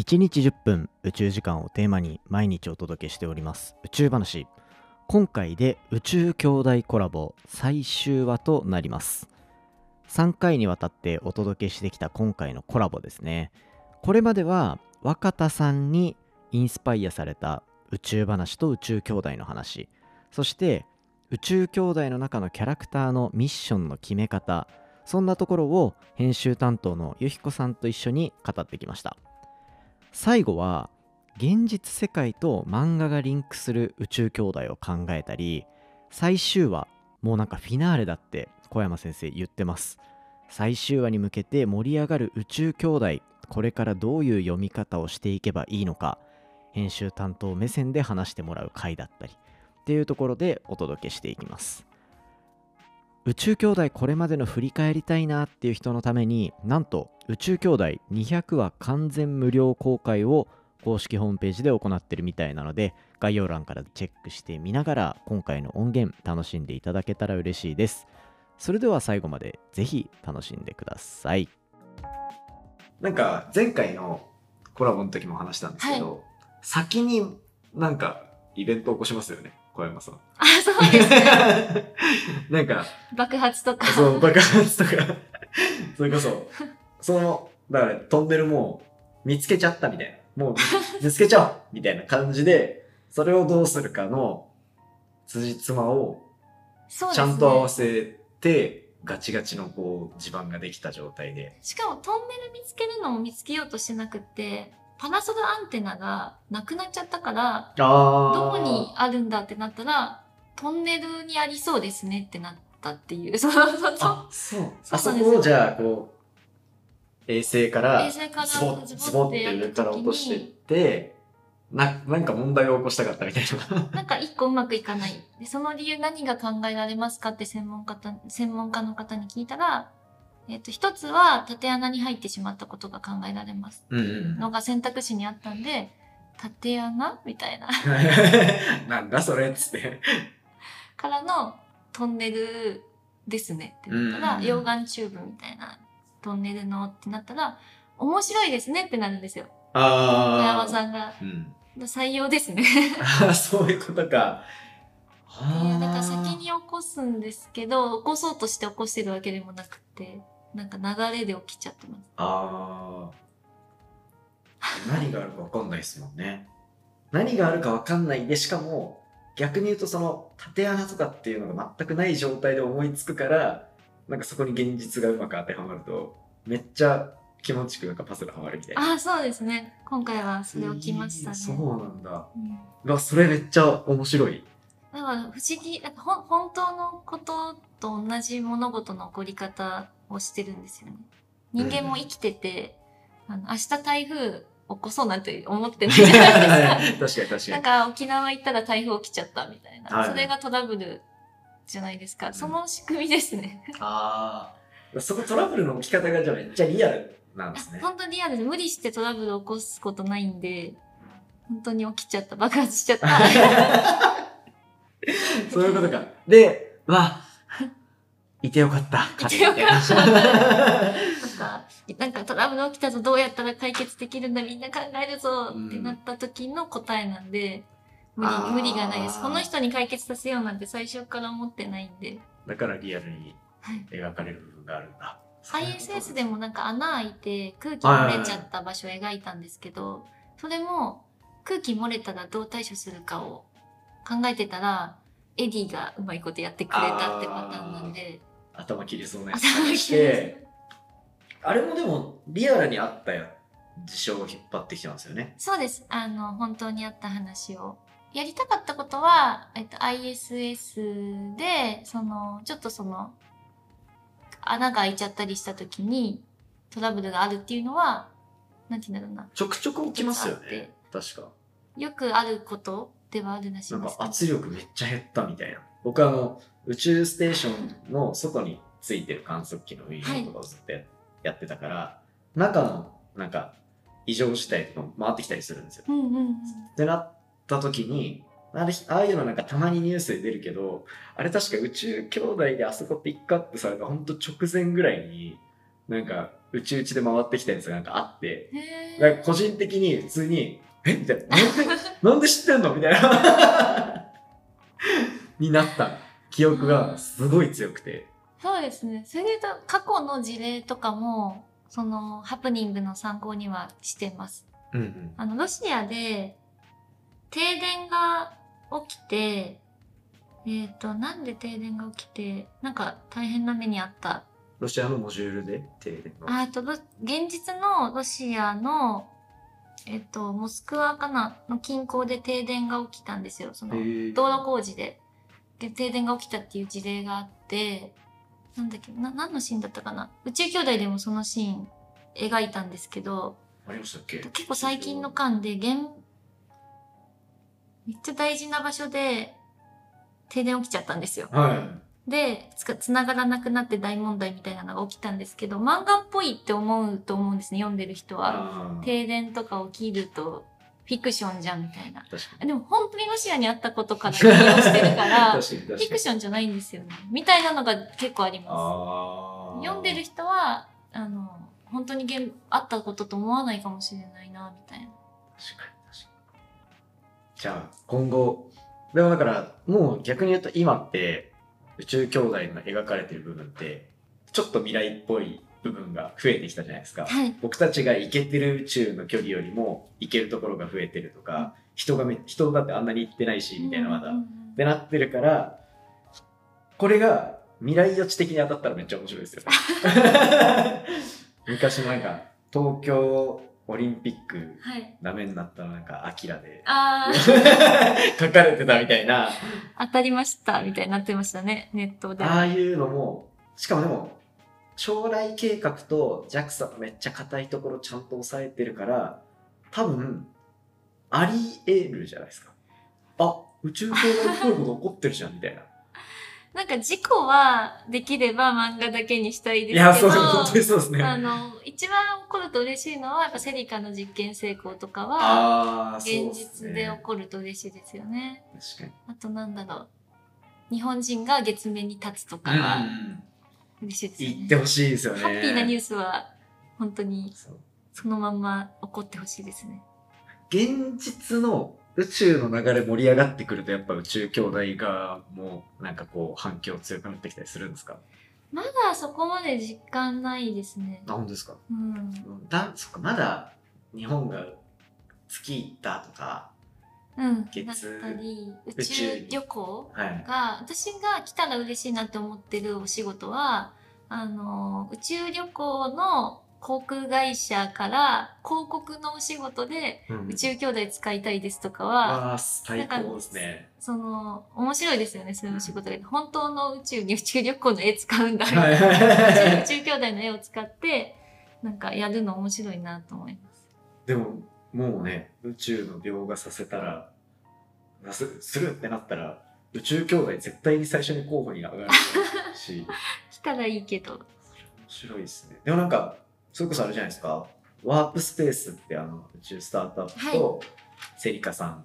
1日10分宇宙時間をテーマに毎日お届けしております。宇宙話。今回で宇宙兄弟コラボ最終話となります。3回にわたってお届けしてきた今回のコラボですね。これまでは若田さんにインスパイアされた宇宙話と宇宙兄弟の話。そして宇宙兄弟の中のキャラクターのミッションの決め方。そんなところを編集担当のゆひこさんと一緒に語ってきました。最後は現実世界と漫画がリンクする宇宙兄弟を考えたり最終話もうなんかフィナーレだって小山先生言ってます。最終話に向けて盛り上がる宇宙兄弟これからどういう読み方をしていけばいいのか編集担当目線で話してもらう回だったりっていうところでお届けしていきます。宇宙兄弟これまでの振り返りたいなっていう人のためになんと宇宙兄弟200話完全無料公開を公式ホームページで行ってるみたいなので概要欄からチェックしてみながら今回の音源楽しんでいただけたら嬉しいです。それでは最後までぜひ楽しんでください。なんか前回のコラボの時も話したんですけど、先になんかイベント起こしますよね小山さんあ、そうですね。なんか爆発とか。そう爆発とかそれこそそのだからトンネルもう見つけちゃったみたいなもう見つけちゃおうみたいな感じでそれをどうするかの辻褄を。ちゃんと合わせて、ガチガチのこう地盤ができた状態でしかもトンネル見つけるのも見つけようとしてなくって、パナソルアンテナがなくなっちゃったから、あどこにあるんだってなったら、トンネルにありそうですねってなったっていう。そうそうそう。あそうあそこをじゃあこう衛星から衛星からズボッズボって上から落としていってななんか問題を起こしたかったみたいな なんか一個うまくいかない。で、その理由何が考えられますかって専門家た専門家の方に聞いたら、えっ、と、一つは縦穴に入ってしまったことが考えられます。うんうん。のが選択肢にあったんで、縦穴みたいな。なんだそれっつって。からのトンネルですね。ってなったら、うん溶岩チューブみたいな。トンネルのってなったら、面白いですね。ってなるんですよ。小あ山さんが。うん。採用ですね。あーそういうことか。だから先にに起こすんですけど起こそうとして起こしてるわけでもなくてなんか流れで起きちゃってます。ああ何があるか分かんないですもんね。何があるか分かんないでしかも逆に言うとその縦穴とかっていうのが全くない状態で思いつくからなんかそこに現実がうまく当てはまるとめっちゃ気持ちくなんかパズルはまるみたいな。ああそうですね。今回はそれ起きましたね、そうなんだ。うん。それめっちゃ面白い。だから不思議なんかほん本当のことと同じ物事の起こり方をしてるんですよね。人間も生きてて、あの明日台風起こそうなんて思ってないじゃないですか。確かに確かに。なんか沖縄行ったら台風起きちゃったみたいな、はい。それがトラブルじゃないですか、その仕組みですね。ああそこトラブルの起き方がじゃあめっちゃリアルなんですね。本当リアルで無理してトラブル起こすことないんで本当に起きちゃった。爆発しちゃった。そういうことか。で、うわ、いてよかった。いてよかった。た。なんかなんかトラブル起きたぞ。どうやったら解決できるんだ。みんな考えるぞ。ってなった時の答えなんで、無理無理がないです。この人に解決させようなんて最初から思ってないんで、だからリアルにはい、描かれる部分があるんだ。ISS でもなんか穴開いて空気漏れちゃった場所を描いたんですけどそれも空気漏れたらどう対処するかを考えてたらエディがうまいことやってくれたってパターンなんで頭切れそうなやつ頭にして、あれもでもリアルにあったや事象を引っ張ってきてますよね。そうですあの本当にあった話をやりたかったことは、えっと、ISS でそのちょっとその穴が開いちゃったりした時にトラブルがあるっていうのはなんて言うんだろうなちょくちょく起きますよね。確か。よくあることではあるらしいなんかですね圧力めっちゃ減ったみたいな。僕あの、宇宙ステーションの外についてる観測機の運用とかをずっとややってたから、中のなんか異常事態とかも回ってきたりするんですよ。うんうんうんってなった時に、あれああいうのなんかたまにニュースで出るけど、あれ確か宇宙兄弟であそこピックアップされたほんと直前ぐらいに、なんか、うちうちで回ってきたやつがなんかあって、へなんか個人的に普通に、え？みたいな。なんで、なんで知ってんの？みたいな。になった記憶がすごい強くて。そうですね。それで言うと、過去の事例とかも、その、ハプニングの参考にはしてます。うんうん。あの、ロシアで、停電が起きて、えっ、と、なんで停電が起きて、なんか大変な目にあった？ロシアのモジュールで？停電が。ああと、ロ現実のロシアの、えっ、と、モスクワかな？の近郊で停電が起きたんですよ。その、道路工事でで停電が起きたっていう事例があってなんだっけな何のシーンだったかな？宇宙兄弟でもそのシーン描いたんですけどありましたっけ？結構最近の間で現めっちゃ大事な場所で停電起きちゃったんですよ。はい。でつか繋がらなくなって大問題みたいなのが起きたんですけど漫画っぽいって思うと思うんですね読んでる人は。停電とか起きるとフィクションじゃんみたいな。でも本当にロシアにあったことから引用してるから。フィクションじゃないんですよね。みたいなのが結構あります。読んでる人は、あの、本当に現あったことと思わないかもしれないな、みたいな。確かに確かに。じゃあ、今後、でもだから、もう逆に言うと今って、宇宙兄弟の描かれてる部分って、ちょっと未来っぽい部分が増えてきたじゃないですか。はい。僕たちが行けてる宇宙の距離よりも行けるところが増えてるとか、人がめ、人だってあんなに行ってないし、みたいなまだ。ってなってるから、これが未来予知的に当たったらめっちゃ面白いですよね。昔のなんか、東京オリンピックはい。ダメになったのなんか、アキラであ 書かれてたみたいな、ー、当たりました、みたいになってましたね、ネットで。ああいうのも、しかもでも、将来計画と JAXA のめっちゃ硬いところちゃんと抑えてるから、多分、あり得るじゃないですか。あ、宇宙兄弟っぽいこと起こってるじゃん、みたいな。なんか事故はできれば漫画だけにしたいですけど、いや、そう、本当にそうですね。あの、一番起こると嬉しいのは、やっぱセリカの実験成功とかは、現実で起こると嬉しいですよね。確かあとなんだろう。日本人が月面に立つとかに。は嬉しいですよね。言ってほしいですよね。ハッピーなニュース。スは本当にそのまんま起こってほしいですね。現実の宇宙の流れ盛り上がってくると、やっぱ宇宙兄弟がもう、なんかこう、反響強くなってきたりするんですか？まだそこまで実感ないですね。あ、本当ですか？うん。だ、そっか、まだ日本が月行ったとか、うん。月だったり、宇宇宙旅行はい。が、私が来たら嬉しいなって思ってるお仕事は、あの、宇宙旅行の航空会社から広告のお仕事でうん宇宙兄弟使いたいですとかは、わあ、最高ですね。その、面白いですよね、そういうお仕事で。本当の宇宙に宇宙旅行の絵使うんだ。い宇宙兄弟の絵を使って、なんかやるの面白いなと思います。でも、もうね、宇宙の描画させたら、なすするってなったら、宇宙兄弟絶対に最初に候補に上がるし、来たらいいけど。面白いですね。でもなんか、それこそあれじゃないですか、ワープスペースってあの宇宙スタートアップと、セリカさん。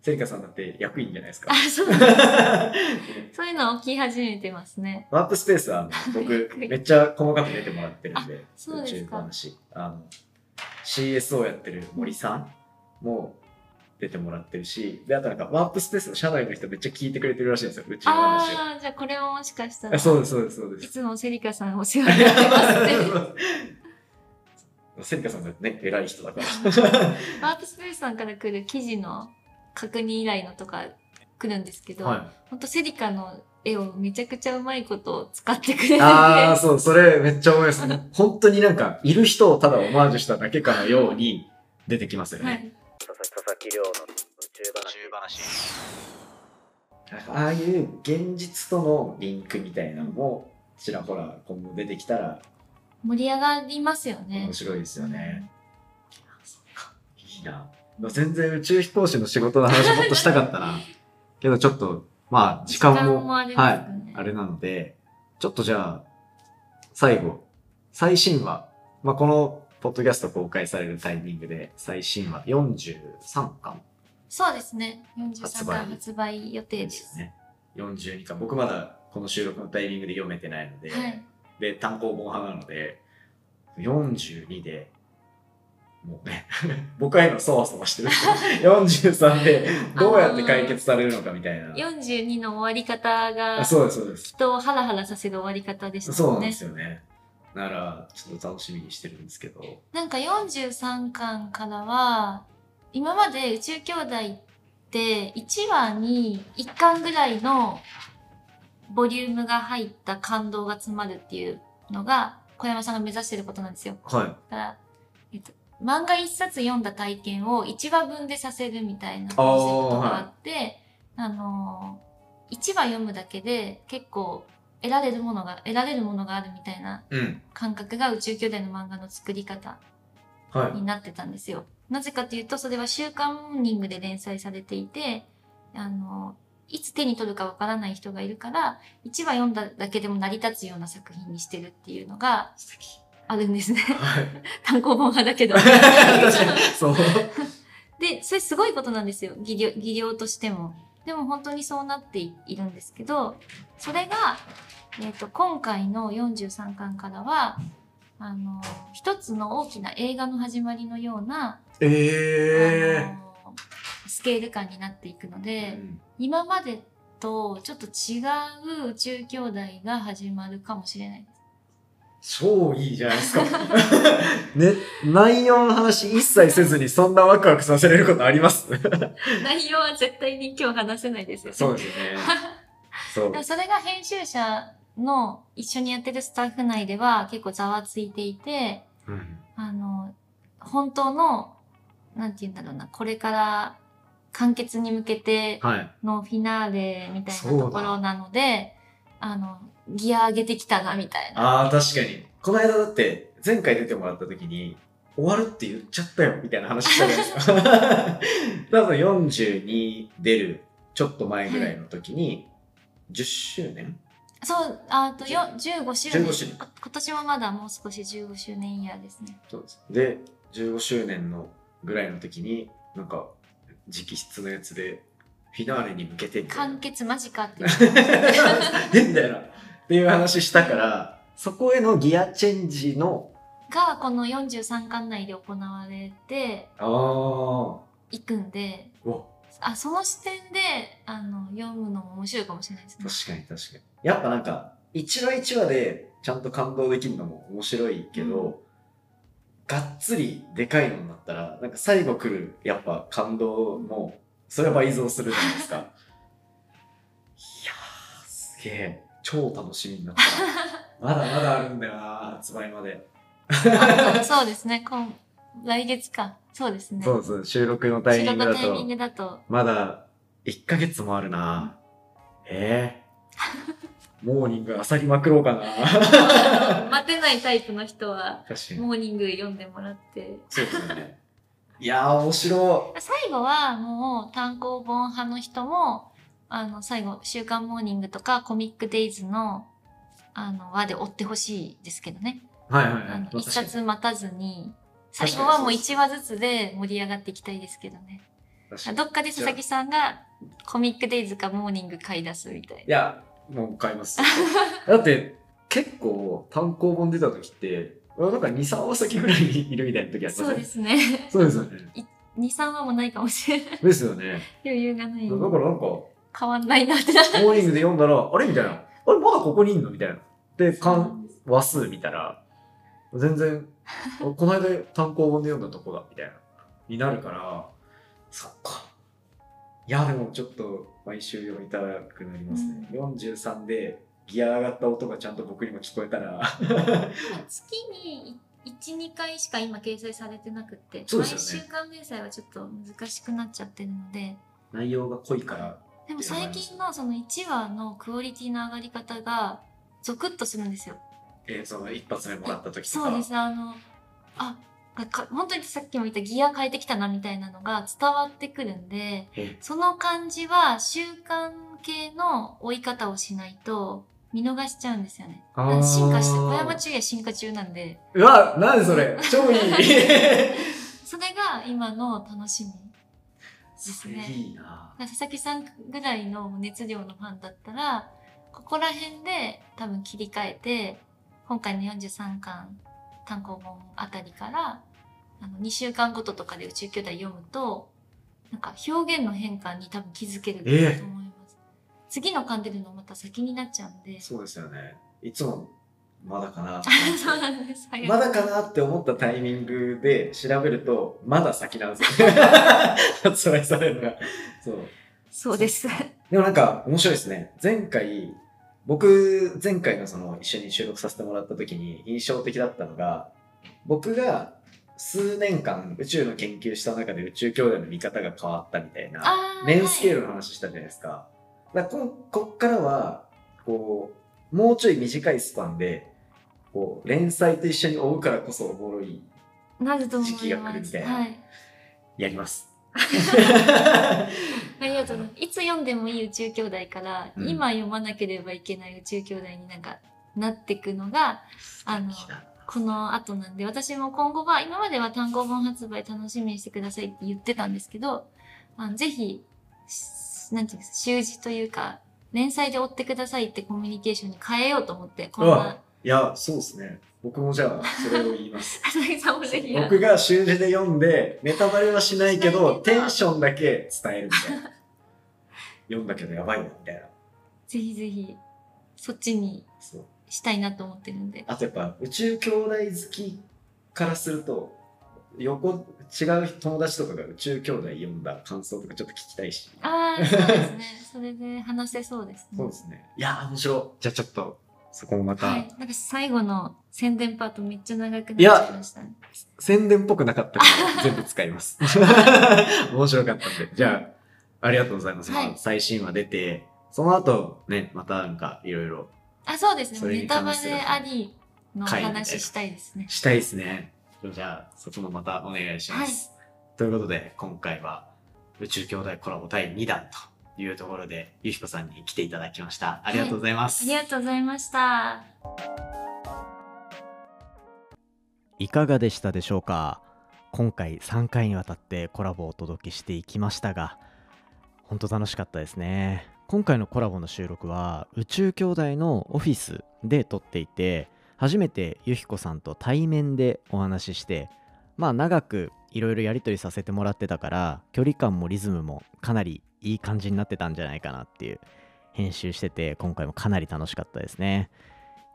セリカさんだって役員じゃないですかあ、。そう。そういうの起き始めてますね。ワープスペースはあの僕 めっちゃ細かく出てもらってるんで、そうですか宇宙話。あの、CSO やってる森さんも出てもらってるし、で、あとなんかワープスペースの社内の人めっちゃ聞いてくれてるらしいんですよ、宇宙の話を。ああ、じゃあこれももしかしたら、あそうです、そうです、そうです。いつもセリカさんお世話になってますって。セリカさんがね、偉い人だから。ワープスペースさんから来る記事の確認依頼のとか来るんですけど、はほんとセリカの絵をめちゃくちゃうまいこと使ってくれるああ、そう、それめっちゃ思いますね。本当になんか、いる人をただオマージュしただけかのように出てきますよね。はい。佐々木亮の宇宙話ああいう現実とのリンクみたいなのもちらほら今後出てきたら盛り上がりますよね面。白いですよね。そっかいいな。全然宇宙飛行士の仕事の話もっとしたかったな。けどちょっと、まあ時間も時間もねはい、あれなので、ちょっとじゃあ、最後、最新話。まあこのポッドキャスト公開されるタイミングで最新話43巻そうですね。43発売巻発売予定でですす。よね。42巻。僕まだこの収録のタイミングで読めてないので、はい。で、単行本派なので、42で、もうね、僕は今そわそわしてるけど、43でどうやって解決されるのかみたいな。42の終わり方があそうです、そうです。人をハラハラさせる終わり方でしたそうなんで。すよね。なら、ちょっと楽しみにしてるんですけど。なんか43巻からは今まで宇宙兄弟って1話に1巻ぐらいのボリュームが入った感動が詰まるっていうのが小山さんが目指してることなんですよ。はい。だから、えっと、漫画一冊読んだ体験を1話分でさせるみたいなコンセプトがあって、あのー、1話読むだけで結構得られるものが、得られるものがあるみたいなうん。感覚が宇宙兄弟の漫画の作り方はい。になってたんですよ。なぜかというと、それは週刊モーニングで連載されていて、あの、いつ手に取るかわからない人がいるから、1話読んだだけでも成り立つような作品にしてるっていうのが。あるんですね。はい。単行本派だけど。確かに。そう。で、それすごいことなんですよ。技量技量としても。でも本当にそうなっていいるんですけど、それが、えっ、と、今回の43巻からは、あの、一つの大きな映画の始まりのような、えあのスケール感になっていくのえで、今までとちょっと違う宇宙兄弟が始まるかもしれないです。超いいじゃないですか。ね、内容の話一切せずにそんなワクワクさせれることあります？内容は絶対に今日話せないですよね。そうですよね。そう。それが編集者の一緒にやってるスタッフ内では結構ざわついていて、うんあの、本当の、なんて言うんだろうな、これから完結に向けてはい。のフィナーレみたいなところなので、あの、ギア上げてきたな、みたいな。ああ、確かに。この間だって、前回出てもらった時に、終わるって言っちゃったよ、みたいな話したじゃないですか。多分42出るちょっと前ぐらいの時に、10周年？そう、あとよ15周年15周年こ今年はまだもう少し15周年イヤーですね。そうです。で、15周年のぐらいの時に、なんか、直筆のやつで、フィナーレに向けて完結間近っていう。えみたいな。っていう話したから、そこへのギアチェンジの、が、この43巻内で行われてああ、いくんで、あ、その視点で、あの、読むのも面白いかもしれないですね。確かに確かに。やっぱなんか、一話一話でちゃんと感動できるのも面白いけど、うんがっつりでかいのになったら、なんか最後来る、やっぱ感動も、それは倍増するじゃないですか。いやー、すげえ。超楽しみになった。まだまだあるんだよな発売まで。あそうですね。今来月か。そうですね。そうそう、収録のタイミングだと仕事タイミン、グだと。まだ1ヶ月もあるな ええモーニング漁りまくろうかな 待てないタイプの人は。モーニング読んでもらって。そうですよね。いやー、面白最後はもう単行本派の人も、あの、最後、週刊モーニングとかコミックデイズの、あの、輪で追ってほしいですけどね。い。はいはいはい。一冊待たずに、最後はもう一話ずつで盛り上がっていきたいですけどね。確かにどっかで佐々木さんがコミックデイズかモーニング買い出すみたいいや、もう買います。だって、結構単行本出た時って、なんか2、3話先ぐらいにいるみたいな時あな。りません？そうですね。そうですよね。2、3話もないかもしれない。ですよね。余裕がない。だからなんか、モ変わんないなってな。ーニングで読んだら、あれ？みたいな。あれまだここにいんの？みたいな。で、かん話数見たら、全然、あこの間単行本で読んだとこだ、みたいな。になるから、そっか。いや、でもちょっと毎週読みたくなりますね。43でギア上がった音がちゃんと僕にも聞こえたら、月に1、2回しか今掲載されてなくって、ね毎週間連載はちょっと難しくなっちゃってるので、内容が濃いから、でも最近のその1話のクオリティの上がり方がゾクッとするんですよ。えーその一発目もらった時とか。そうです。あの、あ、か本当にさっきも言ったギア変えてきたなみたいなのが伝わってくるんで、えその感じは習慣系の追い方をしないと見逃しちゃうんですよね。進化して、小山中也進化中なんで、うわ、なんでそれ超いい それが今の楽しみ。それいいな。佐々木さんぐらいの熱量のファンだったら、ここら辺で多分切り替えて、今回の43巻単行本あたりからあの2週間ごととかで宇宙兄弟読むとなんか表現の変化に多分気づけると思います、次の噛んでるのまた先になっちゃうんで。そうですよね。いつも、まだかな。そうなんですまだかなって思ったタイミングで調べると、まだ先なんですよ。発売されるのが。そう。そうですでもなんか面白いですね。前回、僕、前回のその一緒に収録させてもらった時に印象的だったのが、僕が数年間宇宙の研究した中で宇宙兄弟の見方が変わったみたいな、年スケールの話したじゃないですか。だからここっからは、こう、もうちょい短いスパンで、こう、連載と一緒に追うからこそおもろい、時期が来るみたいな。はい。やります。ありがとういつ読んでもいい宇宙兄弟から、うん。今読まなければいけない宇宙兄弟になんかなっていくのが、あの、この後なんで、私も今後は、今までは単行本発売楽しみにしてくださいって言ってたんですけど、あのぜひ、しなんていうんですか、習字というか、連載で追ってくださいってコミュニケーションに変えようと思って、こんな、いや、そうですね。僕もじゃあ、それを言います。僕が習字で読んで、ネタバレはしないけど、テンションだけ伝えるみたいな。読んだけどやばいな、みたいな。ぜひぜひ、そっちに。したいなと思ってるんで。あとやっぱ、宇宙兄弟好きからすると、横、違う友達とかが宇宙兄弟読んだ感想とかちょっと聞きたいし。ああ、そうですね。それで話せそうですね。そうですね。いやー、面白い。じゃあちょっと、そこもまた、はい。なんか最後の宣伝パートめっちゃ長くなっちゃいましたね。宣伝っぽくなかったから全部使います。面白かったんで。じゃあ、ありがとうございます。はいまあ最新話出て、その後、ね、またなんかいろいろあ、そうですね。ネタバレありの話したいですね。したいですね。じゃあ、そこもまたお願いします。ということで、今回は宇宙兄弟コラボ第2弾というところで、ゆひこさんに来ていただきました。ありがとうございます。ありがとうございました。いかがでしたでしょうか？今回3回にわたってコラボをお届けしていきましたが本当楽しかったですね今回のコラボの収録は宇宙兄弟のオフィスで撮っていて初めてゆひこさんと対面でお話ししてまあ長くいろいろやり取りさせてもらってたから距離感もリズムもかなりいい感じになってたんじゃないかなっていう編集してて今回もかなり楽しかったですね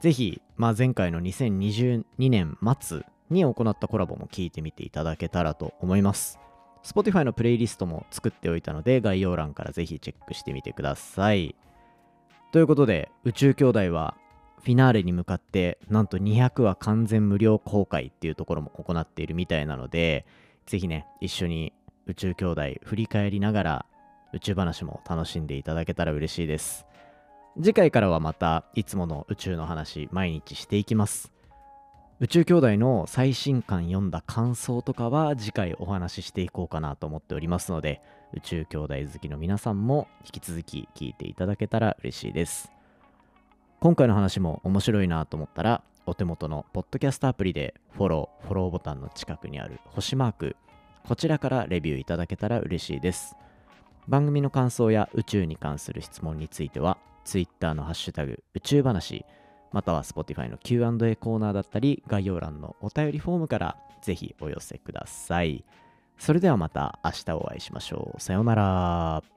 ぜひ、まあ、前回の2022年末に行ったコラボも聞いてみていただけたらと思います。Spotify のプレイリストも作っておいたので概要欄からぜひチェックしてみてください。ということで、宇宙兄弟はフィナーレに向かってなんと200話完全無料公開っていうところも行っているみたいなので、ぜひね、一緒に宇宙兄弟振り返りながら宇宙話も楽しんでいただけたら嬉しいです。次回からはまたいつもの宇宙の話毎日していきます宇宙兄弟の最新刊読んだ感想とかは次回お話ししていこうかなと思っておりますので宇宙兄弟好きの皆さんも引き続き聞いていただけたら嬉しいです今回の話も面白いなと思ったらお手元のポッドキャストアプリでフォローフォローボタンの近くにある星マークこちらからレビューいただけたら嬉しいです番組の感想や宇宙に関する質問については Twitter のハッシュタグ宇宙話または Spotify の Q&A コーナーだったり概要欄のお便りフォームからぜひお寄せください。それではまた明日お会いしましょう。さようなら。